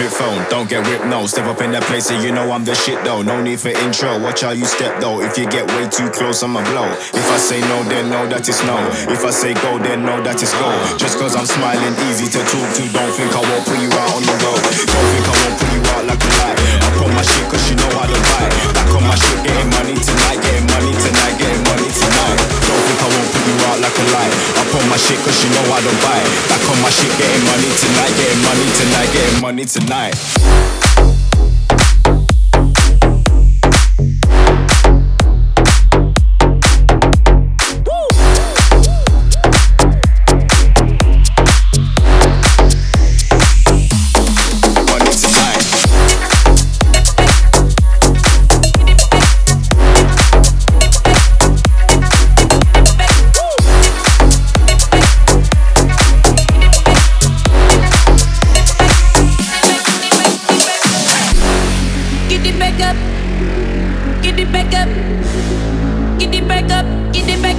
flip phone, don't get whipped, no. Step up in that place and you know I'm the shit though. No need for intro, watch how you step though. If you get way too close, I'ma blow. If I say no, then no, that is no. If I say go, then no, that is go. Just cause I'm smiling, easy to talk to. Don't think I won't put you out on the road. Don't think I won't put you out like a light. Up on my a. Up my shit cause you know I don't buy. Back on my shit, getting money tonight, getting money tonight, getting money tonight.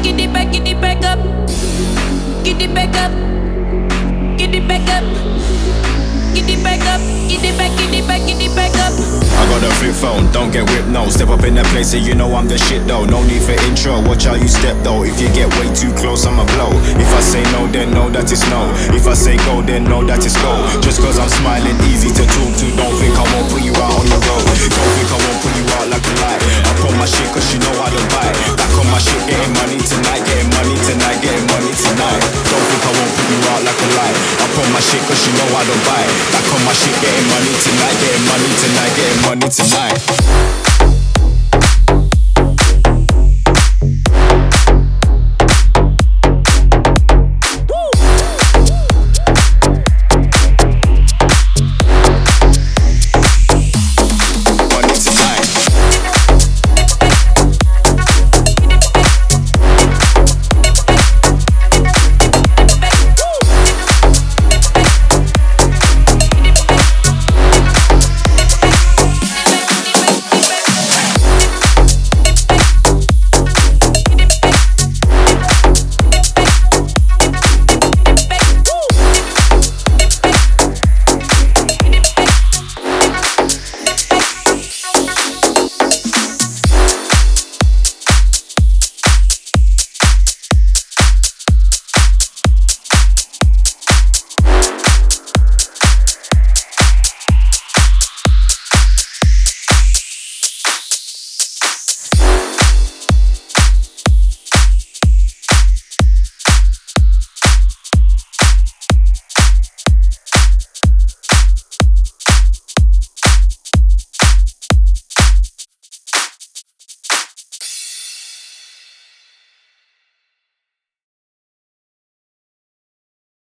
Get it back, get it back, up. Get it back up. Get it back up. Get it back up. Get it back, get it back, get it back up. I got a flip phone, don't get whipped, no. Step up in that place and you know I'm the shit though. No need for intro, watch how you step though. If you get way too close, I'ma blow. If I say no, then no, that is no. If I say go, then no, that is go. Just cause I'm smiling, easy to talk to. Don't think I won't put you out on the road. Don't think I won't put you out like a light. My shit cause you know I don't buy. Back on my shit, getting money tonight, getting money tonight, getting money tonight. Don't think I won't put you out like a light. Up on my shit cause you know I don't buy. Back on my shit, getting money tonight, getting money tonight, getting money tonight.